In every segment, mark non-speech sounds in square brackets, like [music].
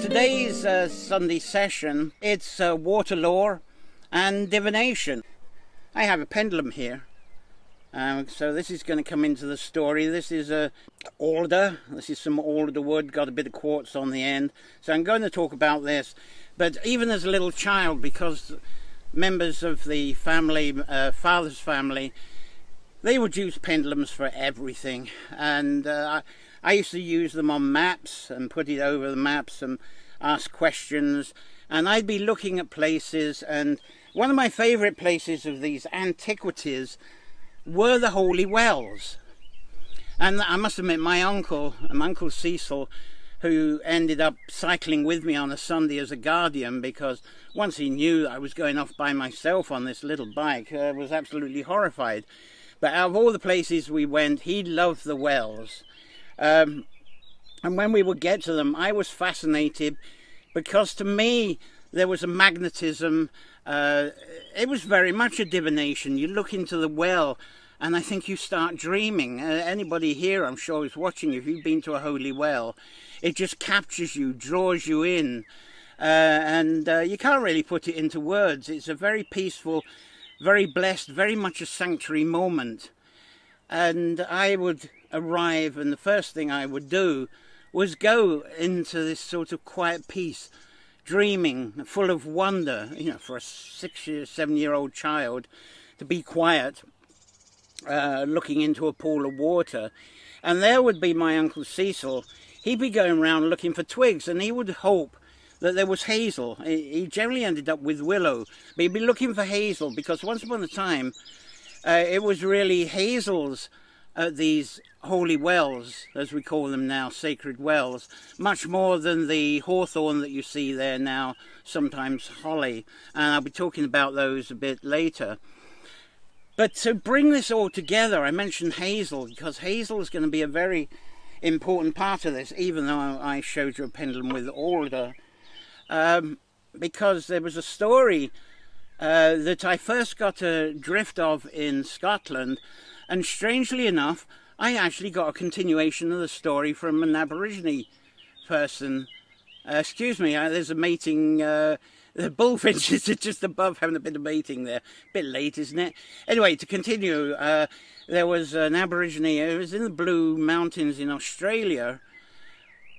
today's uh, Sunday session, it's uh, water lore and divination. I have a pendulum here. Um, so this is going to come into the story. This is a alder. This is some alder wood, got a bit of quartz on the end. So I'm going to talk about this. But even as a little child, because members of the family, uh, father's family, they would use pendulums for everything. And uh, I used to use them on maps and put it over the maps and ask questions. And I'd be looking at places, and one of my favourite places of these antiquities were the Holy Wells. And I must admit, my uncle, my Uncle Cecil, who ended up cycling with me on a Sunday as a guardian because once he knew I was going off by myself on this little bike, was absolutely horrified. But out of all the places we went, he loved the wells. Um, and when we would get to them, I was fascinated because to me there was a magnetism. Uh, it was very much a divination. You look into the well, and I think you start dreaming. Uh, anybody here, I'm sure, is watching. you. If you've been to a holy well, it just captures you, draws you in, uh, and uh, you can't really put it into words. It's a very peaceful, very blessed, very much a sanctuary moment. And I would arrive, and the first thing I would do was go into this sort of quiet peace, dreaming, full of wonder, you know, for a six year, seven year old child to be quiet, uh, looking into a pool of water. And there would be my Uncle Cecil. He'd be going around looking for twigs, and he would hope that there was hazel. He generally ended up with willow, but he'd be looking for hazel because once upon a time uh, it was really hazels at these holy wells, as we call them now, sacred wells, much more than the hawthorn that you see there now, sometimes holly. And I'll be talking about those a bit later. But to bring this all together, I mentioned hazel, because hazel is going to be a very important part of this, even though I showed you a pendulum with alder. Um, because there was a story uh, that I first got a drift of in Scotland and strangely enough, I actually got a continuation of the story from an Aborigine person. Uh, excuse me, uh, there's a mating. Uh, [laughs] the bullfinches are just above having a bit of mating there. A bit late, isn't it? Anyway, to continue, uh, there was an Aborigine. It was in the Blue Mountains in Australia.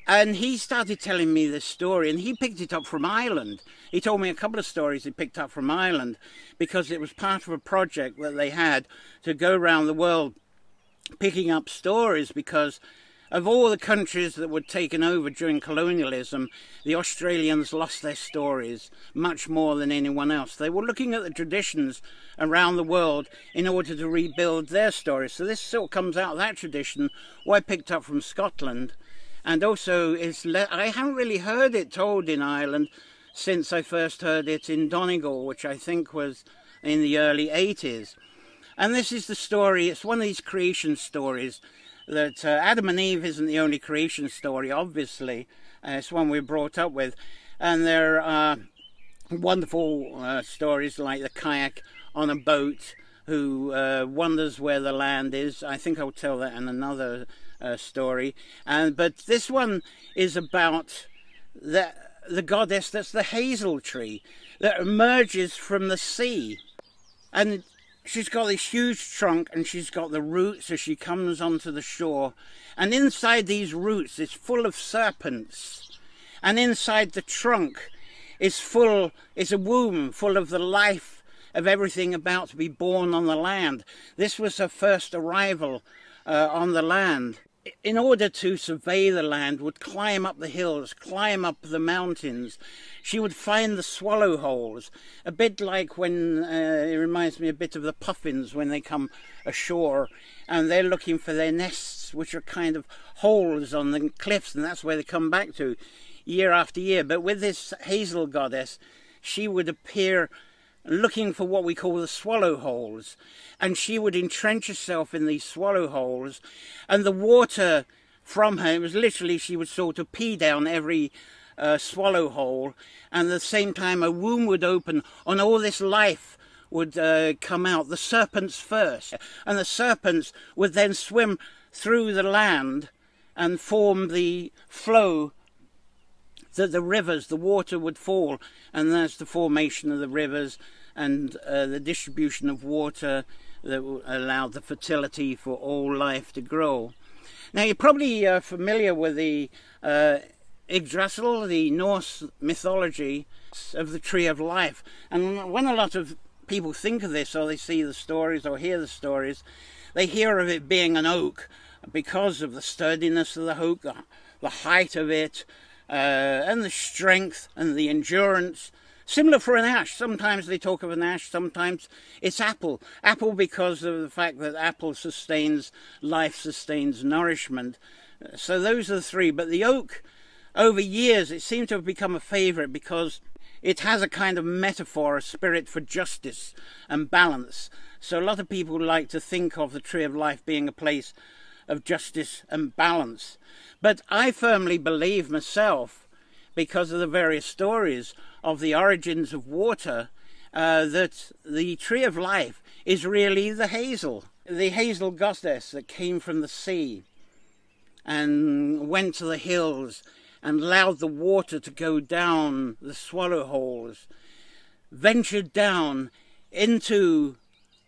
And he started telling me this story, and he picked it up from Ireland. He told me a couple of stories he picked up from Ireland because it was part of a project that they had to go around the world picking up stories because of all the countries that were taken over during colonialism, the Australians lost their stories much more than anyone else. They were looking at the traditions around the world in order to rebuild their stories. So this sort of comes out of that tradition, what I picked up from Scotland and also it's I haven't really heard it told in Ireland since I first heard it in Donegal, which I think was in the early 80s. And this is the story, it's one of these creation stories that uh, Adam and Eve isn't the only creation story, obviously. Uh, it's one we're brought up with. And there are wonderful uh, stories like the kayak on a boat who uh, wonders where the land is. I think I'll tell that in another uh, story. And but this one is about the the goddess that's the hazel tree that emerges from the sea, and she's got this huge trunk and she's got the roots as she comes onto the shore, and inside these roots is full of serpents, and inside the trunk is full is a womb full of the life of everything about to be born on the land. This was her first arrival uh, on the land in order to survey the land, would climb up the hills, climb up the mountains. She would find the swallow holes, a bit like when uh, it reminds me a bit of the puffins when they come ashore and they're looking for their nests, which are kind of holes on the cliffs, and that's where they come back to year after year. But with this hazel goddess, she would appear looking for what we call the swallow holes. And she would entrench herself in these swallow holes, and the water from her, it was literally she would sort of pee down every uh, swallow hole, and at the same time a womb would open, and all this life would uh, come out, the serpents first, and the serpents would then swim through the land and form the flow that the rivers, the water would fall, and that's the formation of the rivers and uh, the distribution of water that allowed the fertility for all life to grow. Now, you're probably uh, familiar with the uh, Yggdrasil, the Norse mythology of the Tree of Life. And when a lot of people think of this, or they see the stories or hear the stories, they hear of it being an oak because of the sturdiness of the oak, the, the height of it, uh, and the strength and the endurance. Similar for an ash. Sometimes they talk of an ash, sometimes it's apple. Apple because of the fact that apple sustains life, sustains nourishment. So those are the three. But the oak, over years, it seemed to have become a favourite because it has a kind of metaphor, a spirit for justice and balance. So a lot of people like to think of the Tree of Life being a place of justice and balance. But I firmly believe myself, because of the various stories of the origins of water, uh, that the Tree of Life is really the hazel, the hazel goddess that came from the sea and went to the hills and allowed the water to go down the swallow holes, ventured down into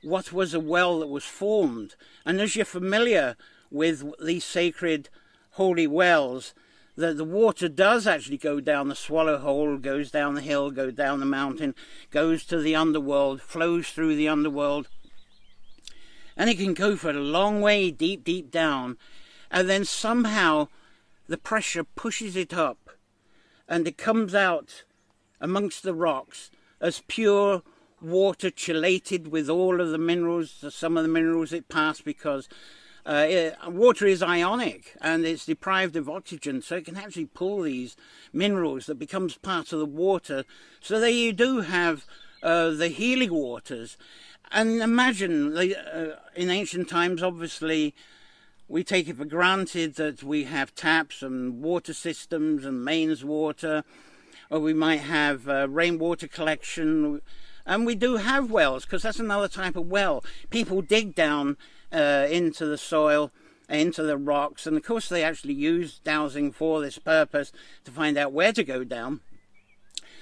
what was a well that was formed. And as you're familiar with these sacred holy wells, that the water does actually go down the swallow hole, goes down the hill, goes down the mountain, goes to the underworld, flows through the underworld. And it can go for a long way deep, deep down. And then somehow the pressure pushes it up and it comes out amongst the rocks as pure water chelated with all of the minerals, some of the minerals it passed because uh, water is ionic and it's deprived of oxygen, so it can actually pull these minerals that becomes part of the water. So there you do have uh, the healing waters. And imagine, uh, in ancient times, obviously, we take it for granted that we have taps and water systems and mains water, or we might have uh, rainwater collection. And we do have wells, because that's another type of well. People dig down uh, into the soil, into the rocks, and of course they actually use dowsing for this purpose to find out where to go down.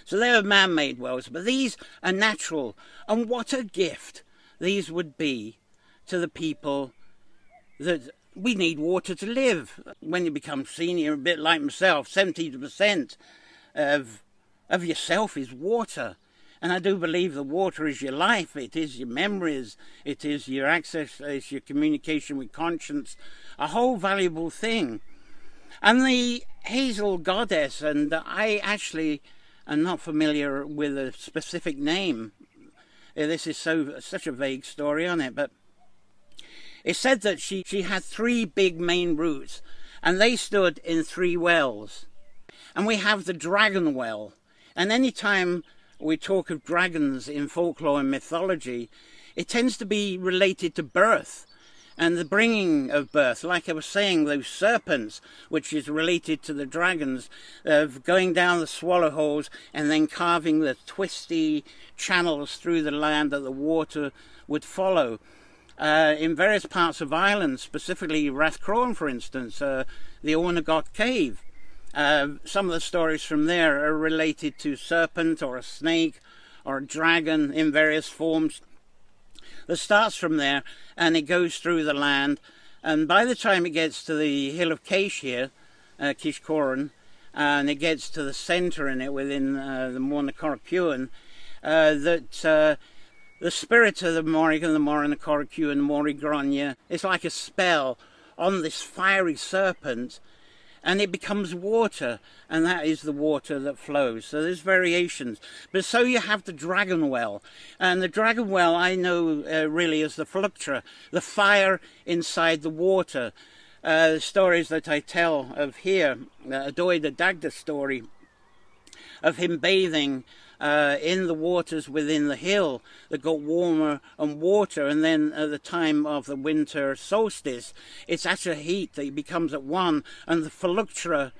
So they are man-made wells, but these are natural. And what a gift these would be to the people that we need water to live. When you become senior, a bit like myself, 70% of, of yourself is water. And I do believe the water is your life, it is your memories, it is your access, it's your communication with conscience, a whole valuable thing. And the hazel goddess, and I actually am not familiar with a specific name. This is so such a vague story on it, but it said that she, she had three big main roots, and they stood in three wells. And we have the dragon well. And any time we talk of dragons in folklore and mythology, it tends to be related to birth and the bringing of birth. Like I was saying, those serpents, which is related to the dragons, of going down the swallow holes and then carving the twisty channels through the land that the water would follow uh, in various parts of Ireland, specifically Rathcroghan, for instance, uh, the Oweynagat Cave. Uh, some of the stories from there are related to serpent or a snake or a dragon in various forms. That starts from there and it goes through the land. And by the time it gets to the hill of Keash here, uh, Keshcorran, and it gets to the centre in it within uh, the Morna Coracuen, uh, that uh, the spirit of the Morrigan, the the Morrigrania is like a spell on this fiery serpent, and it becomes water, and that is the water that flows. So there's variations. But so you have the dragon well, and the dragon well I know uh, really is the fluctra, the fire inside the water. Uh, the stories that I tell of here, uh, Adoy the Dagda story, of him bathing uh, in the waters within the hill that got warmer and water. And then at the time of the winter solstice it's at a heat that becomes at one and the phylloxera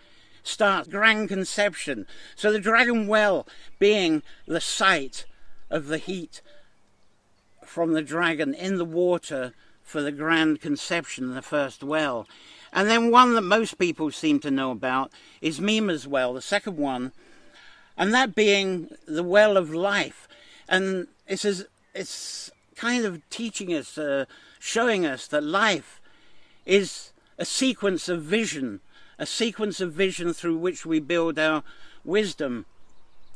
starts grand conception. So the dragon well being the site of the heat from the dragon in the water for the grand conception the first well. And then one that most people seem to know about is Mimir's well, the second one, and that being the well of life. And it's as, it's kind of teaching us, uh, showing us that life is a sequence of vision, a sequence of vision through which we build our wisdom.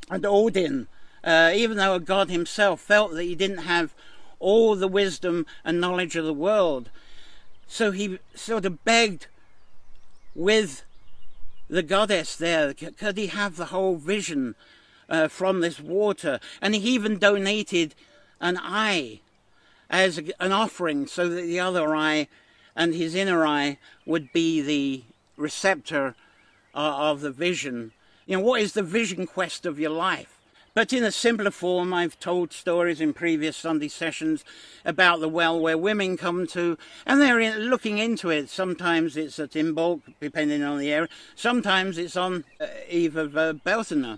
And Odin, uh, even though a God himself felt that he didn't have all the wisdom and knowledge of the world, so he sort of begged with the goddess there, could he have the whole vision uh, from this water? And he even donated an eye as an offering so that the other eye and his inner eye would be the receptor uh, of the vision. You know, what is the vision quest of your life? But in a simpler form, I've told stories in previous Sunday sessions about the well where women come to, and they're looking into it. Sometimes it's at Imbolc, depending on the area. Sometimes it's on uh, Eve of uh, Beltana.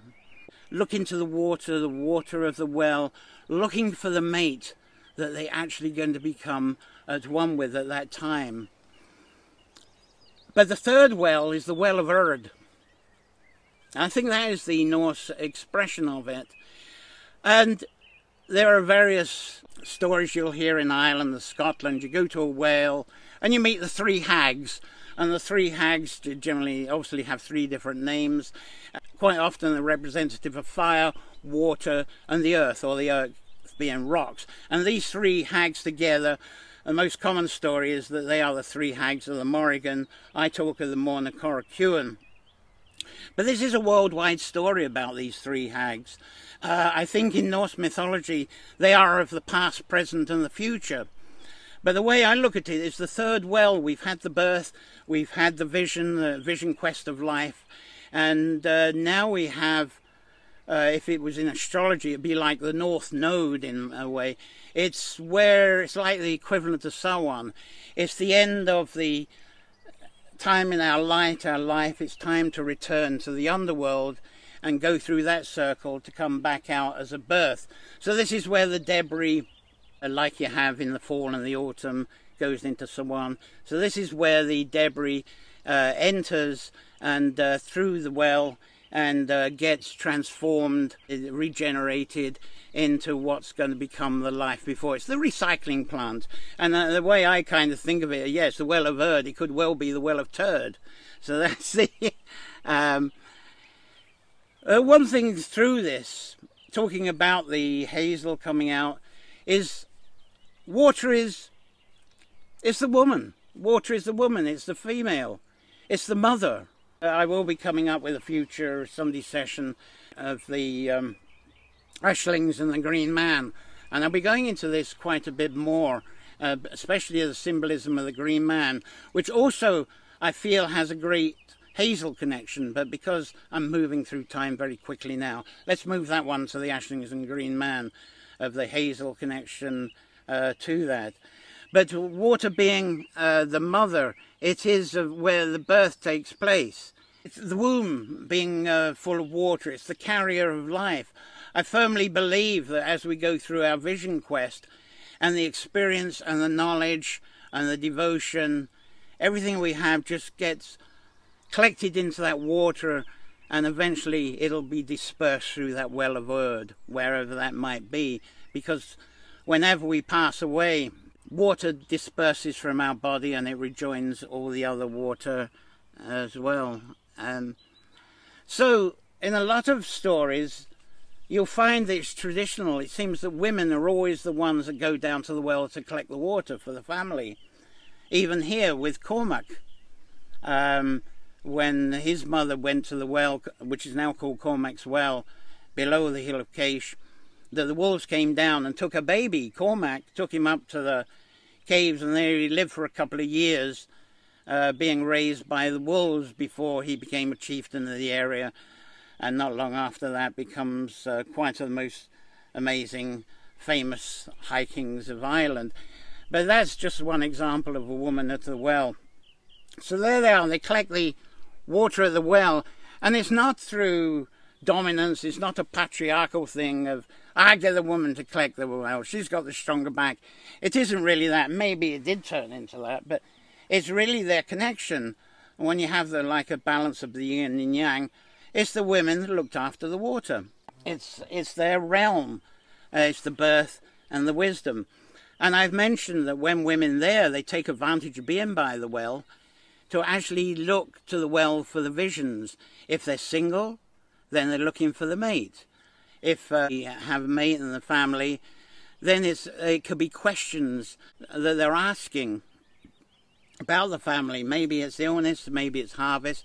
Look into the water, the water of the well, looking for the mate that they're actually going to become at one with at that time. But the third well is the well of Urd. I think that is the Norse expression of it. And there are various stories you'll hear in Ireland and Scotland. You go to a whale and you meet the three hags. And the three hags generally, obviously, have three different names. Quite often, they're representative of fire, water, and the earth, or the earth being rocks. And these three hags together, the most common story is that they are the three hags of the Morrigan. I talk of the Morna Coracuen. But this is a worldwide story about these three hags. Uh, I think in Norse mythology they are of the past, present, and the future. But the way I look at it is the third well. We've had the birth, we've had the vision, the vision quest of life, and uh, now we have. Uh, if it was in astrology, it'd be like the North Node in a way. It's where it's like the equivalent of Samhain. It's the end of the time in our light, our life, it's time to return to the underworld and go through that circle to come back out as a birth. So this is where the debris, uh, like you have in the fall and the autumn, goes into Samhain. So this is where the debris uh, enters and uh, through the well and uh, gets transformed, regenerated into what's going to become the life before. It's the recycling plant. And uh, the way I kind of think of it, yes, the well of Urd, it could well be the well of Turd. So [laughs] that's the. um, uh, one thing through this, talking about the hazel coming out, is water is it's the woman. Water is the woman. It's the female. It's the mother. I will be coming up with a future Sunday session of the um, Ashlings and the Green Man, and I'll be going into this quite a bit more, uh, especially the symbolism of the Green Man, which also I feel has a great Hazel connection, but because I'm moving through time very quickly now, let's move that one to the Ashlings and Green Man of the Hazel connection uh, to that. But water being uh, the mother, it is uh, where the birth takes place. It's the womb being uh, full of water, it's the carrier of life. I firmly believe that as we go through our vision quest and the experience and the knowledge and the devotion, everything we have just gets collected into that water and eventually it'll be dispersed through that well of Urd, wherever that might be, because whenever we pass away, water disperses from our body and it rejoins all the other water as well. Um, so, in a lot of stories, you'll find that it's traditional. It seems that women are always the ones that go down to the well to collect the water for the family. Even here with Cormac, um, when his mother went to the well, which is now called Cormac's Well, below the hill of Keash, that the wolves came down and took a baby. Cormac took him up to the caves, and there he lived for a couple of years, uh, being raised by the wolves before he became a chieftain of the area, and not long after that becomes uh, quite the most amazing, famous high kings of Ireland. But that's just one example of a woman at the well. So there they are. They collect the water at the well, and it's not through dominance. It's not a patriarchal thing of I get the woman to collect the well. She's got the stronger back. It isn't really that. Maybe it did turn into that, but It's really their connection. When you have the like a balance of the yin and yang, it's the women that looked after the water. It's it's their realm. Uh, it's the birth and the wisdom. And I've mentioned that when women there, they take advantage of being by the well to actually look to the well for the visions. If they're single, then they're looking for the mate. If uh, you have a mate in the family, then it could be questions that they're asking about the family. Maybe it's illness, maybe it's harvest.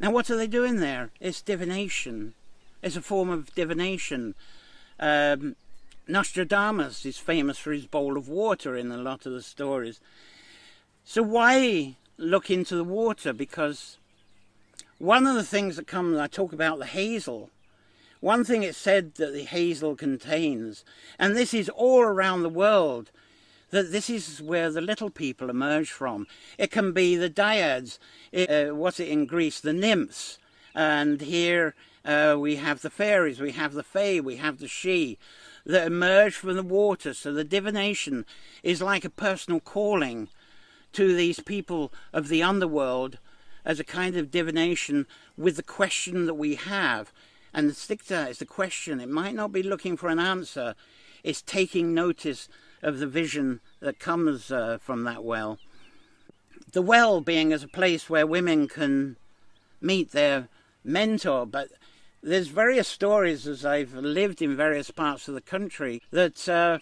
Now, what are they doing there? It's divination. It's a form of divination. Um, Nostradamus is famous for his bowl of water in a lot of the stories. So why look into the water? Because one of the things that comes, I talk about the hazel. One thing it's said that the hazel contains, and this is all around the world, that this is where the little people emerge from. It can be the dryads, it, uh, what's it in Greece, the nymphs, and here uh, we have the fairies, we have the fae, we have the she that emerge from the water. So the divination is like a personal calling to these people of the underworld as a kind of divination with the question that we have. And the stikta is the question. It might not be looking for an answer. It's taking notice of the vision that comes uh, from that well. The well being as a place where women can meet their mentor, but there's various stories as I've lived in various parts of the country that uh,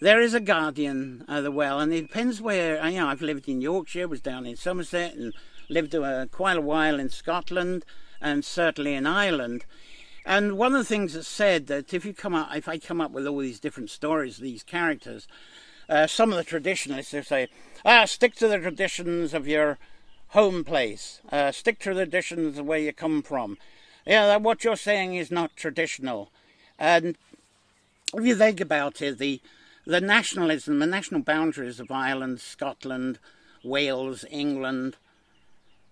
there is a guardian of the well, and it depends where. You know, I've lived in Yorkshire, was down in Somerset, and lived uh, quite a while in Scotland, and certainly in Ireland. And one of the things that's said that if you come up, if I come up with all these different stories, these characters, uh, some of the traditionalists they say, ah, stick to the traditions of your home place, uh, stick to the traditions of where you come from. Yeah, what you're saying is not traditional. And if you think about it, the the nationalism, the national boundaries of Ireland, Scotland, Wales, England,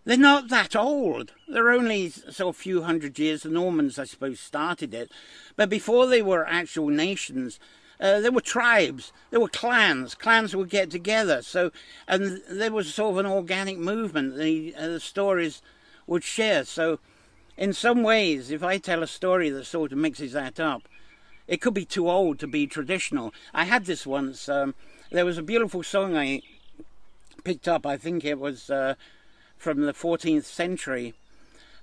they're not that old. They're only so a few hundred years. The Normans, I suppose, started it. But before they were actual nations, uh, there were tribes, there were clans. Clans would get together. So, and there was sort of an organic movement. The, uh, the stories would share. So, in some ways, if I tell a story that sort of mixes that up, it could be too old to be traditional. I had this once. Um, there was a beautiful song I picked up. I think it was uh, from the 14th century.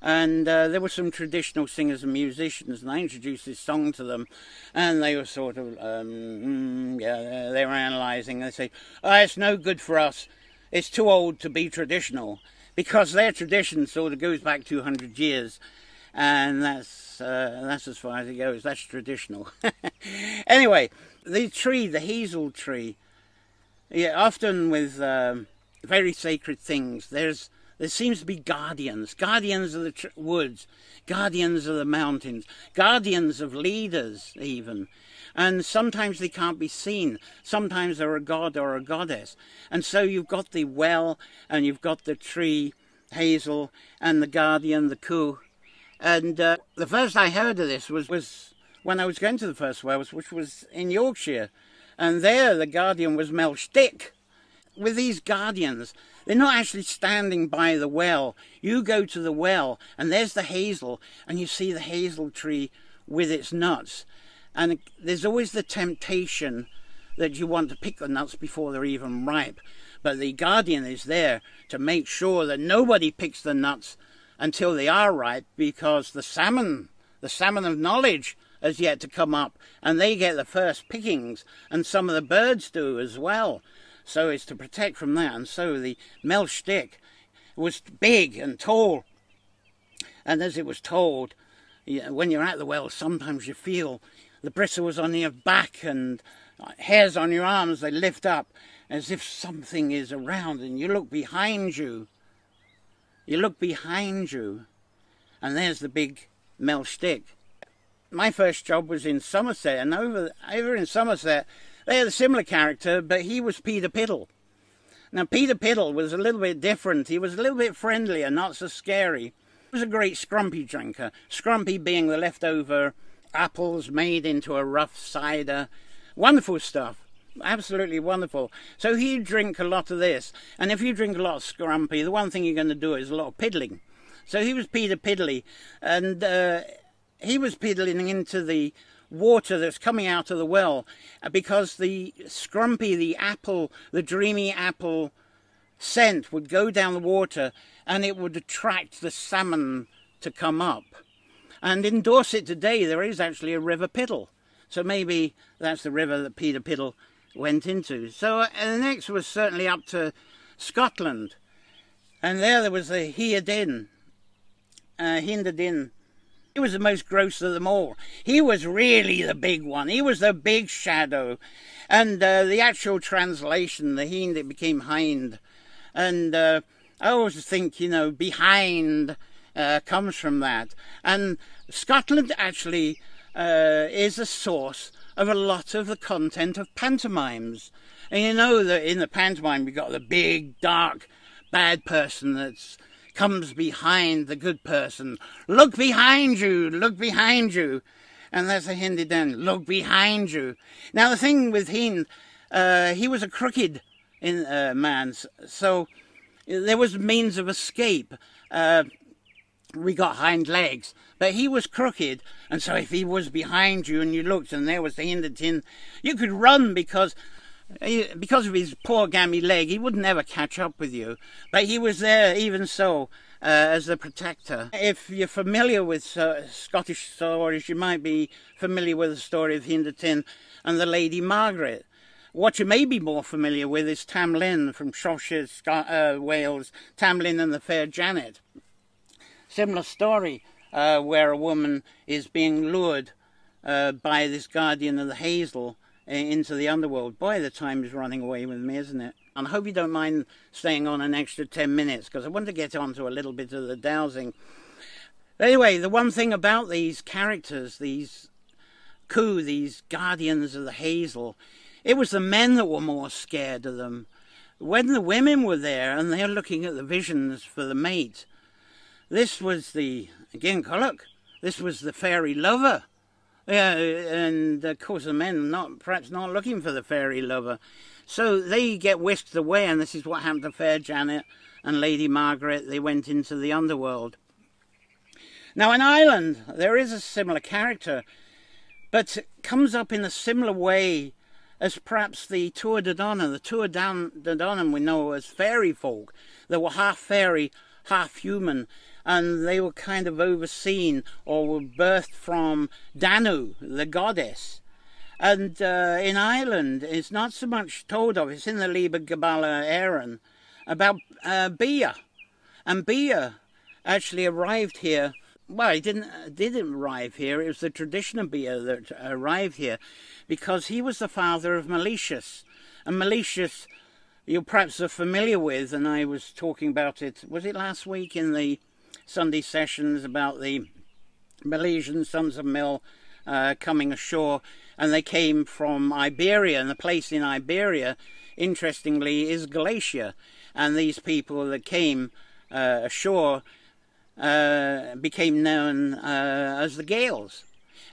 And uh, there were some traditional singers and musicians, and I introduced this song to them, and they were sort of, um, mm, yeah, they were analysing. They say, oh, it's no good for us. It's too old to be traditional because their tradition sort of goes back 200 years and that's uh, that's as far as it goes. That's traditional. [laughs] anyway, the tree, the hazel tree, yeah, often with um, very sacred things, there's there seems to be guardians, guardians of the woods, guardians of the mountains, guardians of leaders, even. And sometimes they can't be seen. Sometimes they're a god or a goddess. And so you've got the well and you've got the tree, hazel, and the guardian, the ku. And uh, the first I heard of this was, was when I was going to the first Wales, which was in Yorkshire. And there the guardian was Melchdick. With these guardians, they're not actually standing by the well. You go to the well, and there's the hazel, and you see the hazel tree with its nuts. And there's always the temptation that you want to pick the nuts before they're even ripe. But the guardian is there to make sure that nobody picks the nuts until they are ripe because the salmon, the salmon of knowledge, has yet to come up and they get the first pickings and some of the birds do as well. So it's to protect from that. And so the Melchdick was big and tall. And as it was told, when you're at the well, sometimes you feel the bristles on your back and hairs on your arms, they lift up as if something is around, and you look behind you. You look behind you, and there's the big Melchdick. My first job was in Somerset, and over, over in Somerset, they had a similar character, but he was Peter Piddle. Now, Peter Piddle was a little bit different. He was a little bit friendlier, not so scary. He was a great scrumpy drinker, scrumpy being the leftover apples made into a rough cider. Wonderful stuff. absolutely wonderful. So he'd drink a lot of this, and if you drink a lot of scrumpy, the one thing you're going to do is a lot of piddling. So he was Peter Piddly, and uh, he was piddling into the water that's coming out of the well uh, because the scrumpy, the apple, the dreamy apple scent would go down the water and it would attract the salmon to come up. And in Dorset today, there is actually a River Piddle. So maybe that's the river that Peter Piddle went into. So uh, the next was certainly up to Scotland. And there there was the Hiadin, uh, Hindadin. He was the most gross of them all. He was really the big one. He was the big shadow. And uh, the actual translation, the Hind, it became Hind. And uh, I always think, you know, behind uh, comes from that. And Scotland actually uh, is a source of a lot of the content of pantomimes. And you know that in the pantomime we've got the big, dark, bad person that comes behind the good person. Look behind you, look behind you. And that's a Hindi then, look behind you. Now the thing with Hind, uh, he was a crooked in, uh, man, so there was means of escape. Uh, we got hind legs, but he was crooked, and so if he was behind you and you looked and there was the Hind Etin, you could run because because of his poor gammy leg, he would never catch up with you. But he was there even so uh, as the protector. If you're familiar with uh, Scottish stories, you might be familiar with the story of Hind Etin and the Lady Margaret. What you may be more familiar with is Tam Lin from Shropshire, uh, Wales, Tam Lin and the Fair Janet. Similar story uh, where a woman is being lured uh, by this guardian of the hazel Uh, into the underworld. Boy, the time is running away with me, isn't it? And I hope you don't mind staying on an extra 10 minutes because I want to get on to a little bit of the dowsing. Anyway, the one thing about these characters, these Coo, these guardians of the hazel, it was the men that were more scared of them. When the women were there and they're looking at the visions for the mate, this was the, again, look, this was the fairy lover. Yeah, and of course the men not perhaps not looking for the fairy lover. So they get whisked away, and this is what happened to Fair Janet and Lady Margaret. They went into the underworld. Now in Ireland, there is a similar character, but comes up in a similar way as perhaps the Tuatha De Danann. The Tuatha De Danann we know as fairy folk. They were half fairy, half human, and they were kind of overseen or were birthed from Danu, the goddess. And uh, in Ireland, it's not so much told of, it's in the Liber Gabála Érenn, about uh, Bia. And Bia actually arrived here. Well, he didn't didn't arrive here. It was the tradition of Bia that arrived here, because he was the father of Malicious, and Malicious, you perhaps are familiar with. And I was talking about it. Was it last week in the Sunday sessions about the Milesian sons of Mil uh, coming ashore, and they came from Iberia, and the place in Iberia, interestingly, is Galatia, and these people that came uh, ashore uh, became known uh, as the Gaels.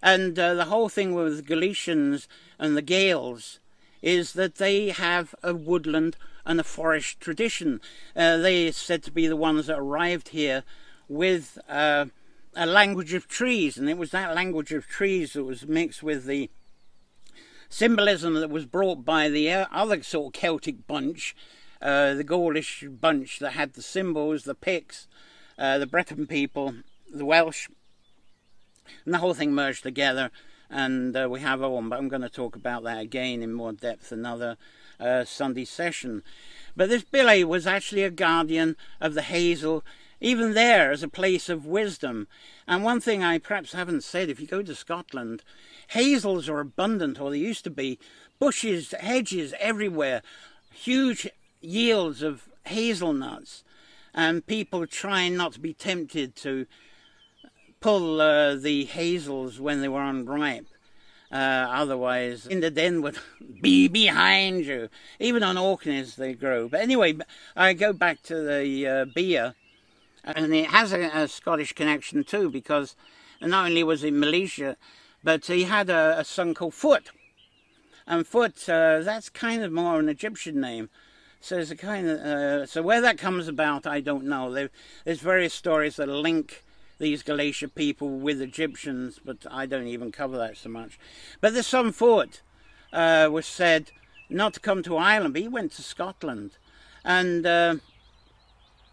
And uh, the whole thing with Galicians and the Gaels is that they have a woodland and a forest tradition. Uh, they are said to be the ones that arrived here with uh, a language of trees, and it was that language of trees that was mixed with the symbolism that was brought by the other sort of Celtic bunch, uh, the Gaulish bunch that had the symbols, the Picts, uh, the Breton people, the Welsh, and the whole thing merged together. And uh, we have on, but I'm going to talk about that again in more depth another uh, Sunday session. But this Billy was actually a guardian of the hazel even there as a place of wisdom. And one thing I perhaps haven't said, if you go to Scotland, hazels are abundant, or they used to be, bushes, hedges everywhere, huge yields of hazelnuts, and people trying not to be tempted to pull uh, the hazels when they were unripe. Uh, otherwise, in the den would [laughs] be behind you. Even on Orkneys they grow. But anyway, I go back to the uh, beer and it has a, a, Scottish connection too because not only was he Militia, but he had a, a son called Foot. And Foot, uh, that's kind of more an Egyptian name. So it's a kind of uh, so where that comes about, I don't know. There, there's various stories that link these Galatia people with Egyptians, but I don't even cover that so much. But the son Foot uh, was said not to come to Ireland, but he went to Scotland, and uh,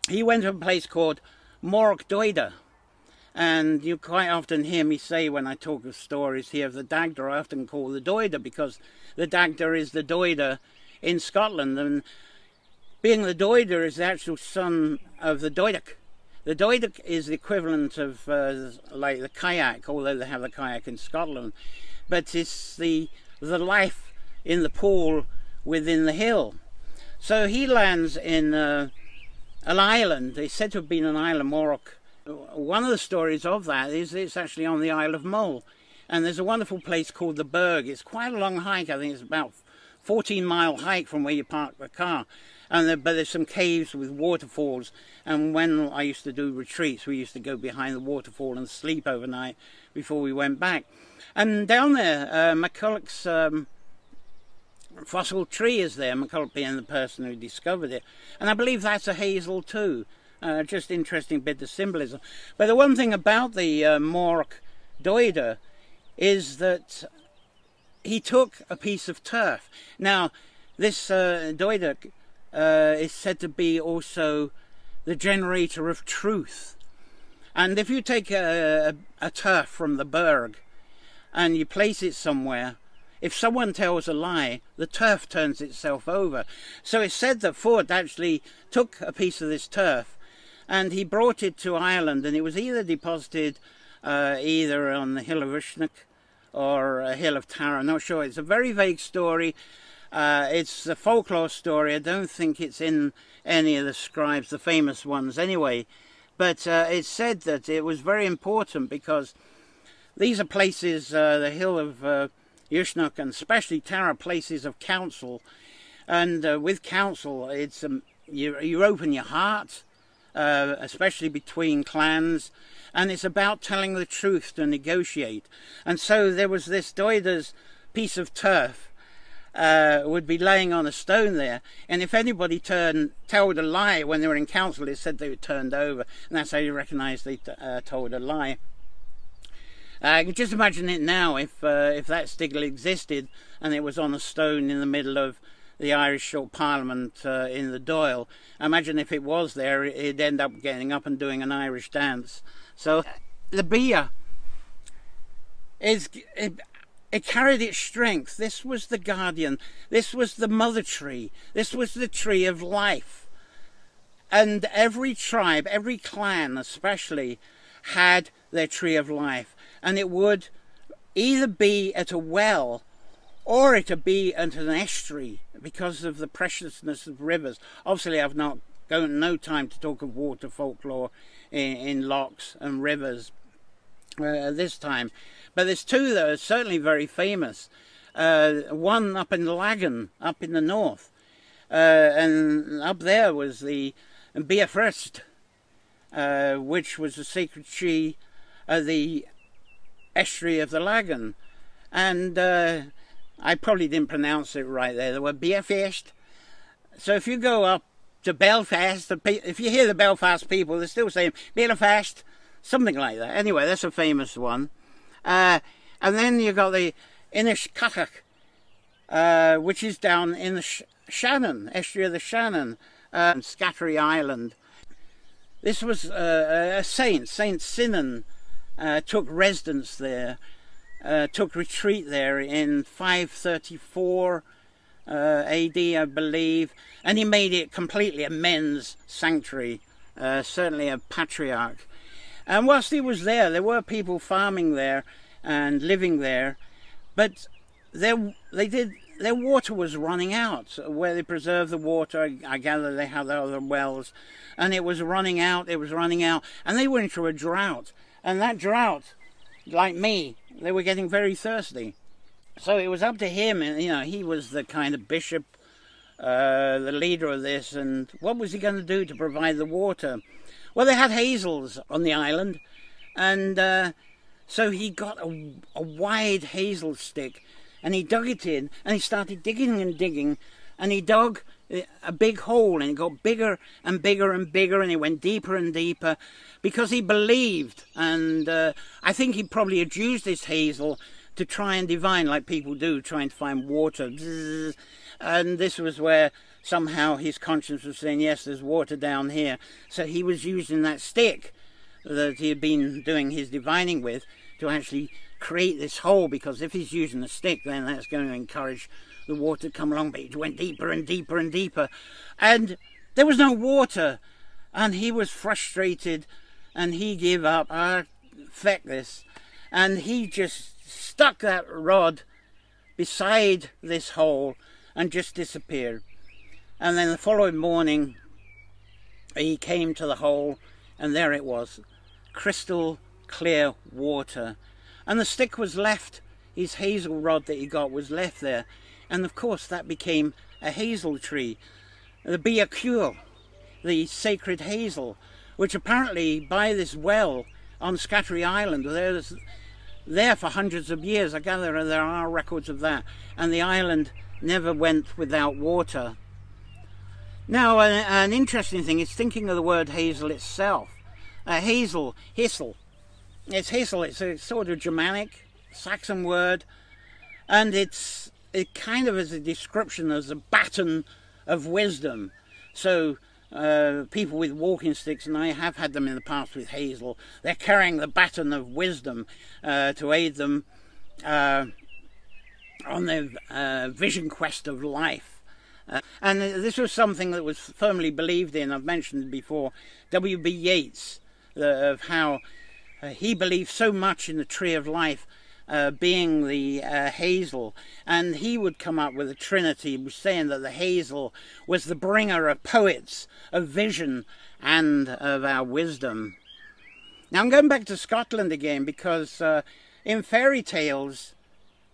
he went to a place called Mork Doida. And you quite often hear me say when I talk of stories here of the Dagda, I often call the Doida because the Dagda is the Doida in Scotland. And being the Doida is the actual son of the Doidic. The Doidic is the equivalent of uh, like the kayak, although they have the kayak in Scotland. But it's the, the life in the pool within the hill. So he lands in uh, an island. It's said to have been an island, Morok one of the stories of that is it's actually on the Isle of Mull. And there's a wonderful place called the Burg. It's quite a long hike. I think it's about 14 mile hike from where you park the car. And there, but there's some caves with waterfalls. And when I used to do retreats, we used to go behind the waterfall and sleep overnight before we went back. And down there, uh, MacCulloch's um, fossil tree is there, MacCulloch being the person who discovered it. And I believe that's a hazel too. Uh, just interesting bit of symbolism. But the one thing about the uh, Mork Doida is that he took a piece of turf. Now, this uh, uh, is said to be also the generator of truth. And if you take a, a, a turf from the Burg and you place it somewhere, if someone tells a lie, the turf turns itself over. So it's said that Ford actually took a piece of this turf and he brought it to Ireland, and it was either deposited uh, either on the hill of Uisneach or a hill of Tara. I'm not sure. It's a very vague story. Uh, it's a folklore story. I don't think it's in any of the scribes, the famous ones, anyway. But uh, it's said that it was very important because these are places, uh, the hill of Uisneach and especially Tara, places of council. And uh, with council, it's um, you, you open your heart uh, especially between clans, and it's about telling the truth to negotiate. And so there was this Doida's piece of turf uh, would be laying on a stone there, and if anybody turned told a lie when they were in council, it said they were turned over, and that's how you recognise they uh, told a lie. Uh, just imagine it now if uh, if that still existed and it was on a stone in the middle of the Irish Short Parliament uh, in the Dáil. Imagine if it was there, it'd end up getting up and doing an Irish dance. So the Bia is it, it carried its strength. This was the guardian. This was the mother tree. This was the tree of life. And every tribe, every clan especially, had their tree of life. And it would either be at a well or it would be at an estuary because of the preciousness of rivers. Obviously, I've not got no time to talk of water folklore in, in lochs and rivers uh, this time, but there's two that are certainly very famous. Uh, one up in Lagan, up in the north, uh, and up there was the Bia uh, which was the sacred tree of the estuary of the Lagan. and uh, I probably didn't pronounce it right there. The were Belfast. So if you go up to Belfast, if you hear the Belfast people, they're still saying Belfast, something like that. Anyway, that's a famous one. Uh, and then you got the Inishkakak, uh, which is down in the Sh Shannon, estuary of the Shannon, uh, Scattery Island. This was uh, a saint, Saint Senan, uh, took residence there uh, took retreat there in 534 uh, AD, I believe, and he made it completely a men's sanctuary, uh, certainly a patriarch. And whilst he was there, there were people farming there and living there, but there, they did their water was running out. Where they preserve the water, I gather they have other wells, and it was running out. It was running out, and they went through a drought. And that drought, like me, they were getting very thirsty. So it was up to him, and you know, he was the kind of bishop, uh, the leader of this, and what was he going to do to provide the water? Well, they had hazels on the island, and uh, so he got a, a wide hazel stick, and he dug it in, and he started digging and digging, and he dug a big hole, and it got bigger and bigger and bigger, and it went deeper and deeper, because he believed, and uh, I think he probably had used this hazel to try and divine, like people do, trying to find water, and this was where somehow his conscience was saying, yes, there's water down here, so he was using that stick that he had been doing his divining with to actually create this hole because if he's using a stick then that's going to encourage the water come along but it went deeper and deeper and deeper. And there was no water. And he was frustrated and he gave up. Ah feck this. And he just stuck that rod beside this hole and just disappeared. And then the following morning he came to the hole and there it was crystal clear water. And the stick was left, his hazel rod that he got was left there. And of course that became a hazel tree, the Biakur, the sacred hazel, which apparently by this well on Scattery Island, there's there for hundreds of years. I gather there are records of that. And the island never went without water. Now, an, an interesting thing is thinking of the word hazel itself. Uh, hazel, hisel, it's hazel. It's a sort of Germanic Saxon word, and it's it kind of is a description as a baton of wisdom. So uh, people with walking sticks, and I have had them in the past with hazel, they're carrying the baton of wisdom uh, to aid them uh, on their uh, vision quest of life. Uh, and this was something that was firmly believed in. I've mentioned before W.B. Yeats, of how uh, he believed so much in the tree of life uh, being the uh, hazel, and he would come up with a trinity, saying that the hazel was the bringer of poets, of vision, and of our wisdom. Now I'm going back to Scotland again because uh, in fairy tales,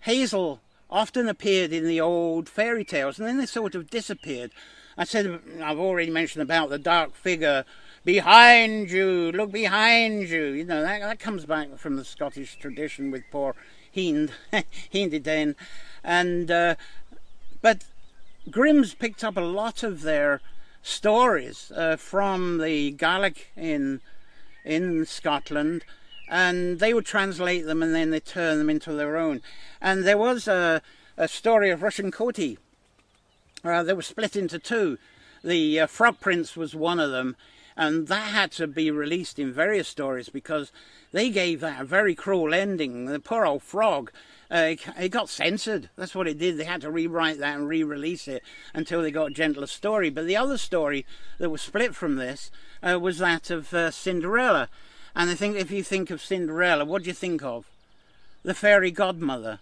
hazel often appeared in the old fairy tales, and then they sort of disappeared. I said I've already mentioned about the dark figure behind you, look behind you. You know, that, that comes back from the Scottish tradition with poor Hind, [laughs] Hind Etin. And, uh, but Grimm's picked up a lot of their stories uh, from the Gaelic in, in Scotland and they would translate them and then they turn them into their own. And there was a, a story of Rashin-Coatie. Uh, they were split into two. The uh, Frog Prince was one of them, and that had to be released in various stories because they gave that a very cruel ending. The poor old frog, uh, it got censored. That's what it did. They had to rewrite that and re-release it until they got a gentler story. But the other story that was split from this uh, was that of uh, Cinderella. And I think if you think of Cinderella, what do you think of? The fairy godmother.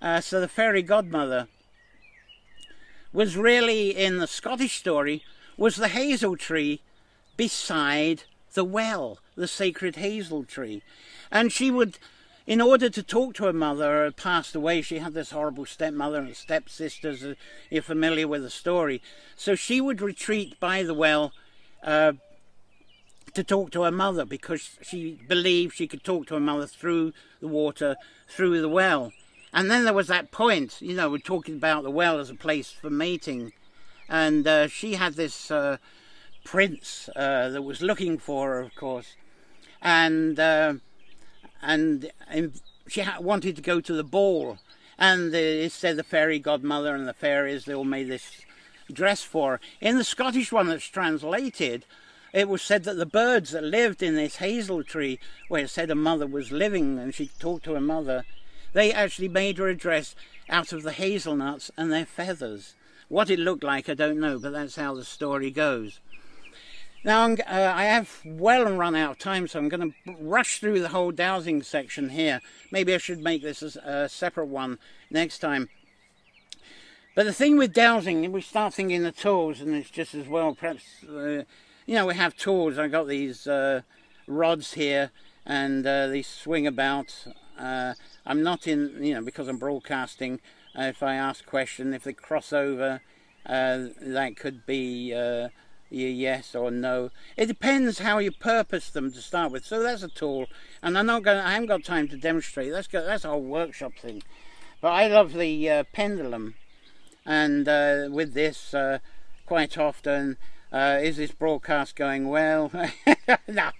Uh, so the fairy godmother was really in the Scottish story was the hazel tree beside the well, the sacred hazel tree. And she would, in order to talk to her mother, who had passed away. She had this horrible stepmother and stepsisters. Uh, you're familiar with the story. So she would retreat by the well uh, to talk to her mother because she believed she could talk to her mother through the water, through the well. And then there was that point, you know, we're talking about the well as a place for mating. And uh, she had this uh, prince uh, that was looking for her, of course, and uh, and, she wanted to go to the ball, and it said the fairy godmother and the fairies they all made this dress for her. In the Scottish one that's translated, it was said that the birds that lived in this hazel tree, where it said a mother was living and she talked to her mother, they actually made her a dress out of the hazelnuts and their feathers. What it looked like, I don't know, but that's how the story goes. Now, uh, I have well run out of time, so I'm going to rush through the whole dowsing section here. Maybe I should make this a, a separate one next time. But the thing with dowsing, we start thinking the tools, and it's just as well, perhaps, uh, you know, we have tools. I got these uh, rods here, and uh, these swing about. Uh, I'm not in, you know, because I'm broadcasting, uh, if I ask a question, if they cross over, that could be yes or no. It depends how you purpose them to start with. So that's a tool, and I'm not going. I haven't got time to demonstrate. That's that's a whole workshop thing. But I love the uh, pendulum, and uh, with this, uh, quite often, uh, is this broadcast going well? [laughs] no,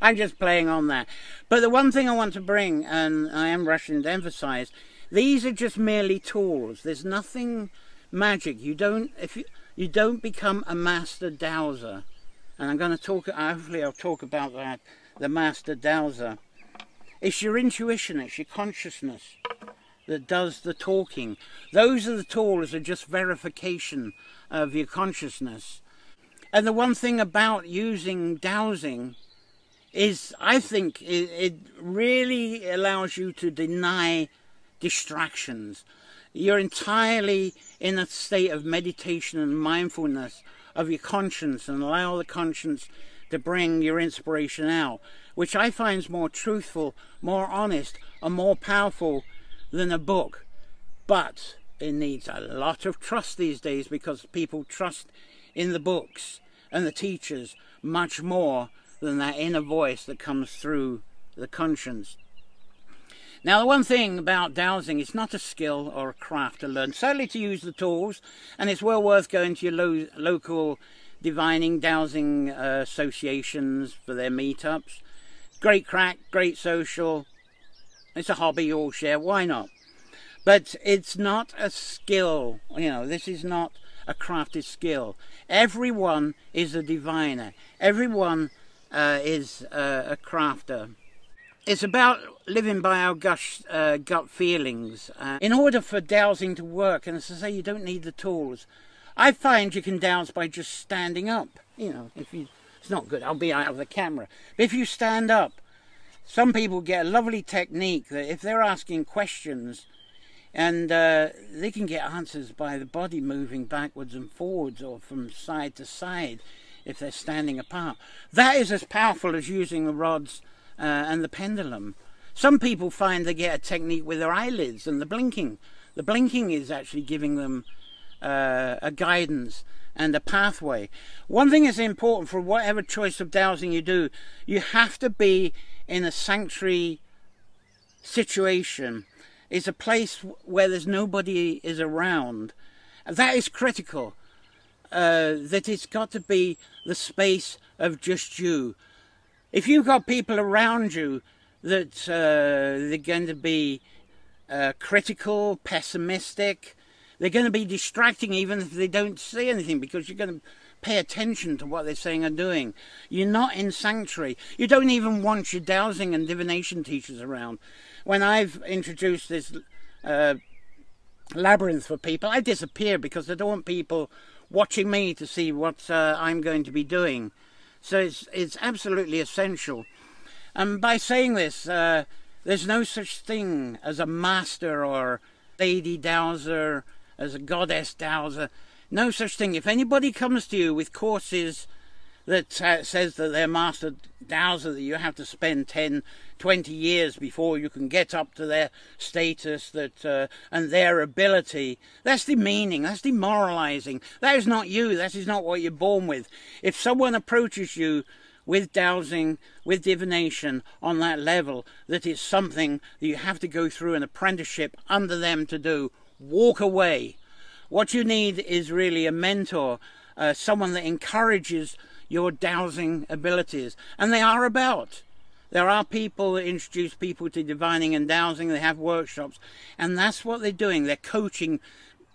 I'm just playing on that. But the one thing I want to bring, and I am rushing to emphasize, these are just merely tools. There's nothing magic. You don't if you you don't become a master dowser. And I'm going to talk. Hopefully, I'll talk about that. The master dowser. It's your intuition. It's your consciousness that does the talking. Those are the tools are just verification of your consciousness. And the one thing about using dowsing is, I think, it, it really allows you to deny distractions. You're entirely in a state of meditation and mindfulness of your conscience and allow the conscience to bring your inspiration out, which I find is more truthful, more honest, and more powerful than a book. But it needs a lot of trust these days because people trust in the books and the teachers much more than that inner voice that comes through the conscience. Now, the one thing about dowsing, it's not a skill or a craft to learn, certainly to use the tools, and it's well worth going to your lo local divining dowsing uh, associations for their meetups. Great crack, great social. It's a hobby you all share, why not? But it's not a skill, you know, this is not a crafted skill. Everyone is a diviner. Everyone uh, is uh, a crafter. It's about living by our gush, uh, gut feelings. Uh, in order for dowsing to work, and as I say, you don't need the tools. I find you can dowse by just standing up. You know, if you, it's not good. I'll be out of the camera. But if you stand up, some people get a lovely technique that if they're asking questions, and uh, they can get answers by the body moving backwards and forwards or from side to side if they're standing apart. That is as powerful as using the rods uh, and the pendulum. Some people find they get a technique with their eyelids and the blinking. The blinking is actually giving them uh, a guidance and a pathway. One thing is important for whatever choice of dowsing you do, you have to be in a sanctuary situation It's a place where there's nobody is around. That is critical. Uh, that it's got to be the space of just you. If you've got people around you that uh, they're going to be uh, critical, pessimistic, they're going to be distracting even if they don't say anything because you're going to pay attention to what they're saying or doing. You're not in sanctuary. You don't even want your dowsing and divination teachers around when I've introduced this uh, labyrinth for people, I disappear because I don't want people watching me to see what uh, I'm going to be doing. So it's, it's absolutely essential. And by saying this, uh, there's no such thing as a master or lady dowser, as a goddess dowser. No such thing. If anybody comes to you with courses that uh, says that they're master dowser, that you have to spend 10, 20 years before you can get up to their status that uh, and their ability. That's demeaning, that's demoralizing. That is not you, that is not what you're born with. If someone approaches you with dowsing, with divination on that level, that is something that you have to go through an apprenticeship under them to do, walk away. What you need is really a mentor, uh, someone that encourages your dowsing abilities. And they are about. There are people that introduce people to divining and dowsing. They have workshops. And that's what they're doing. They're coaching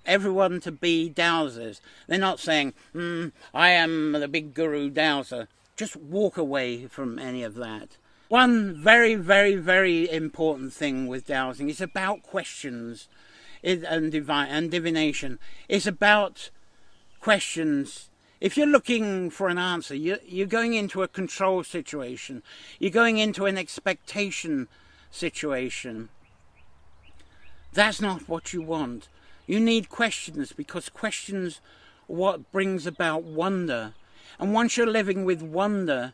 everyone to be dowsers. They're not saying, hmm, I am the big guru dowser. Just walk away from any of that. One very, very, very important thing with dowsing is about questions and, divine, and divination. It's about questions if you're looking for an answer, you're, going into a control situation. You're going into an expectation situation. That's not what you want. You need questions because questions what brings about wonder. And once you're living with wonder,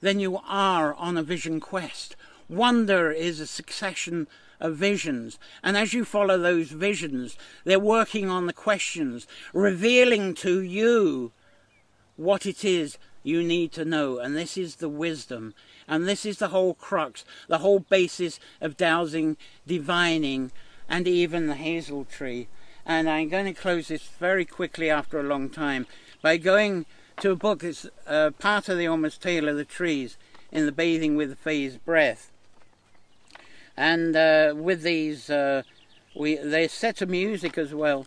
then you are on a vision quest. Wonder is a succession of visions. And as you follow those visions, they're working on the questions, revealing to you what it is you need to know. And this is the wisdom. And this is the whole crux, the whole basis of dowsing, divining, and even the hazel tree. And I'm going to close this very quickly after a long time by going to a book that's uh, part of the Almost Tale of the Trees in the Bathing with the Fae's Breath. And uh, with these, uh, we they're set to music as well.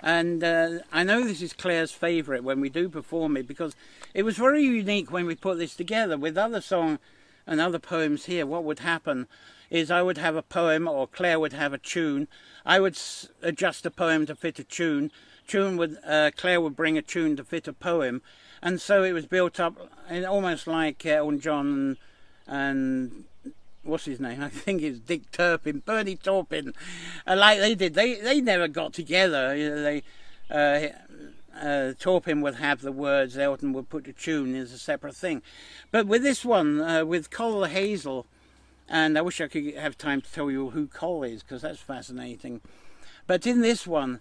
And uh, I know this is Claire's favourite when we do perform it because it was very unique when we put this together with other song and other poems here. What would happen is I would have a poem or Claire would have a tune. I would adjust a poem to fit a tune. Tune would uh, Claire would bring a tune to fit a poem, and so it was built up almost like Elton John and, and what's his name? I think it's Dick Turpin, Bernie Taupin, uh, like they did. They they never got together. You know, they uh, uh, would have the words, Elton would put the tune as a separate thing. But with this one, uh, with Coll the Hazel, and I wish I could have time to tell you who Coll is because that's fascinating. But in this one,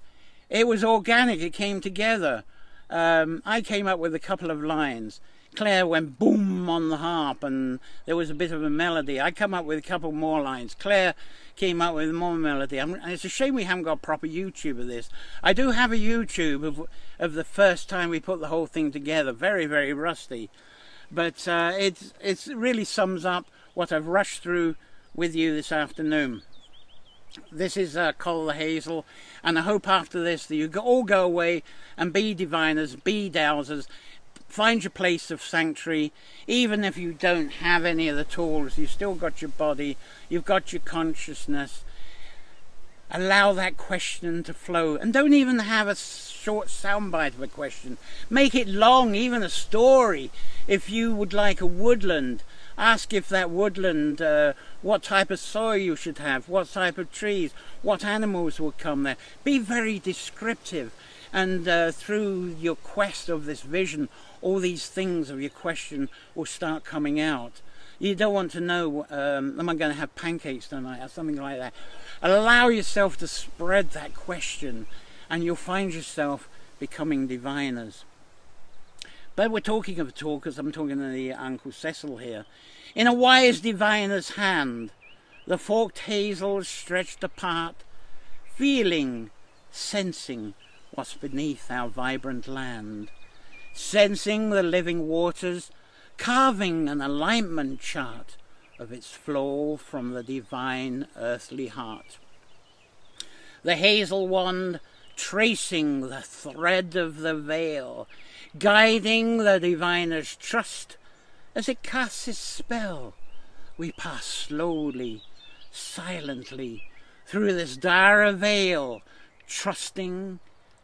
it was organic. It came together. Um, I came up with a couple of lines. Claire went boom on the harp, and there was a bit of a melody. I come up with a couple more lines. Claire came up with more melody. I'm, it's a shame we haven't got proper YouTube of this. I do have a YouTube of of the first time we put the whole thing together. Very very rusty, but uh, it it really sums up what I've rushed through with you this afternoon. This is uh, Coll the Hazel, and I hope after this that you all go away and be diviners, be dowsers, find your place of sanctuary, even if you don't have any of the tools, you've still got your body, you've got your consciousness. Allow that question to flow, and don't even have a short soundbite of a question. Make it long, even a story. If you would like a woodland, Ask if that woodland, uh, what type of soil you should have, what type of trees, what animals will come there. Be very descriptive. And uh, through your quest of this vision, all these things of your question will start coming out. You don't want to know, um, am I going to have pancakes tonight or something like that. Allow yourself to spread that question and you'll find yourself becoming diviners. But we're talking of talkers, I'm talking to the Uncle Cecil here. In a wise diviner's hand, the forked hazels stretched apart, feeling, sensing what's beneath our vibrant land, sensing the living waters, carving an alignment chart of its flow from the divine earthly heart. The hazel wand tracing the thread of the veil guiding the diviner's trust as it casts its spell. We pass slowly, silently through this dire veil, trusting,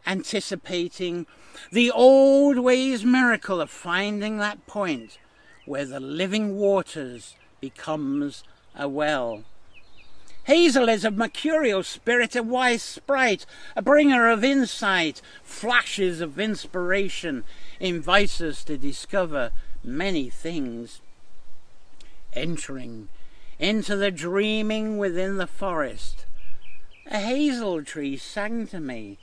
anticipating the old ways miracle of finding that point where the living waters becomes a well. Hazel is a mercurial spirit, a wise sprite, a bringer of insight, flashes of inspiration, invites us to discover many things. Entering into the dreaming within the forest, a hazel tree sang to me,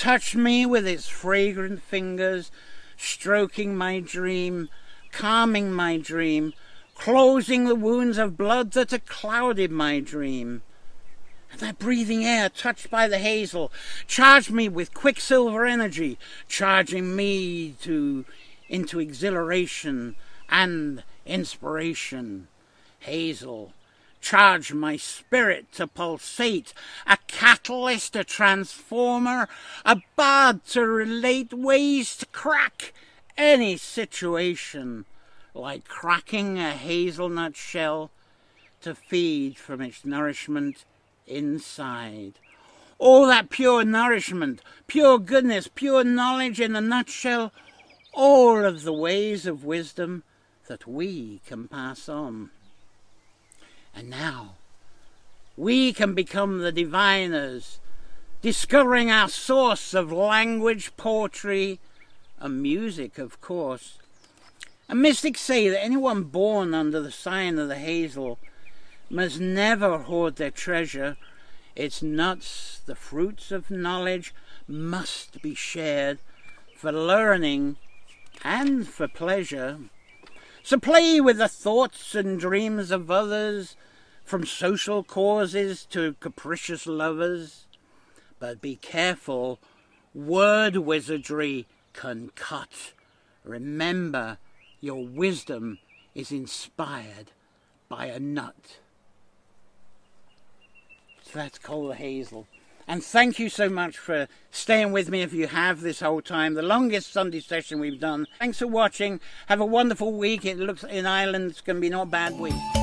touched me with its fragrant fingers, stroking my dream, calming my dream, closing the wounds of blood that had clouded my dream. And that breathing air touched by the hazel charged me with quicksilver energy, charging me to into exhilaration and inspiration. Hazel charged my spirit to pulsate, a catalyst, a transformer, a bard to relate ways to crack any situation like cracking a hazelnut shell to feed from its nourishment inside. All that pure nourishment, pure goodness, pure knowledge in a nutshell, all of the ways of wisdom that we can pass on. And now, we can become the diviners, discovering our source of language, poetry, and music, of course. And mystics say that anyone born under the sign of the hazel must never hoard their treasure. Its nuts, the fruits of knowledge, must be shared for learning and for pleasure. So play with the thoughts and dreams of others, from social causes to capricious lovers. But be careful, word wizardry can cut. Remember, your wisdom is inspired by a nut. So that's Cola Hazel. And thank you so much for staying with me if you have this whole time. The longest Sunday session we've done. Thanks for watching. Have a wonderful week. It looks in Ireland it's going to be not a bad week.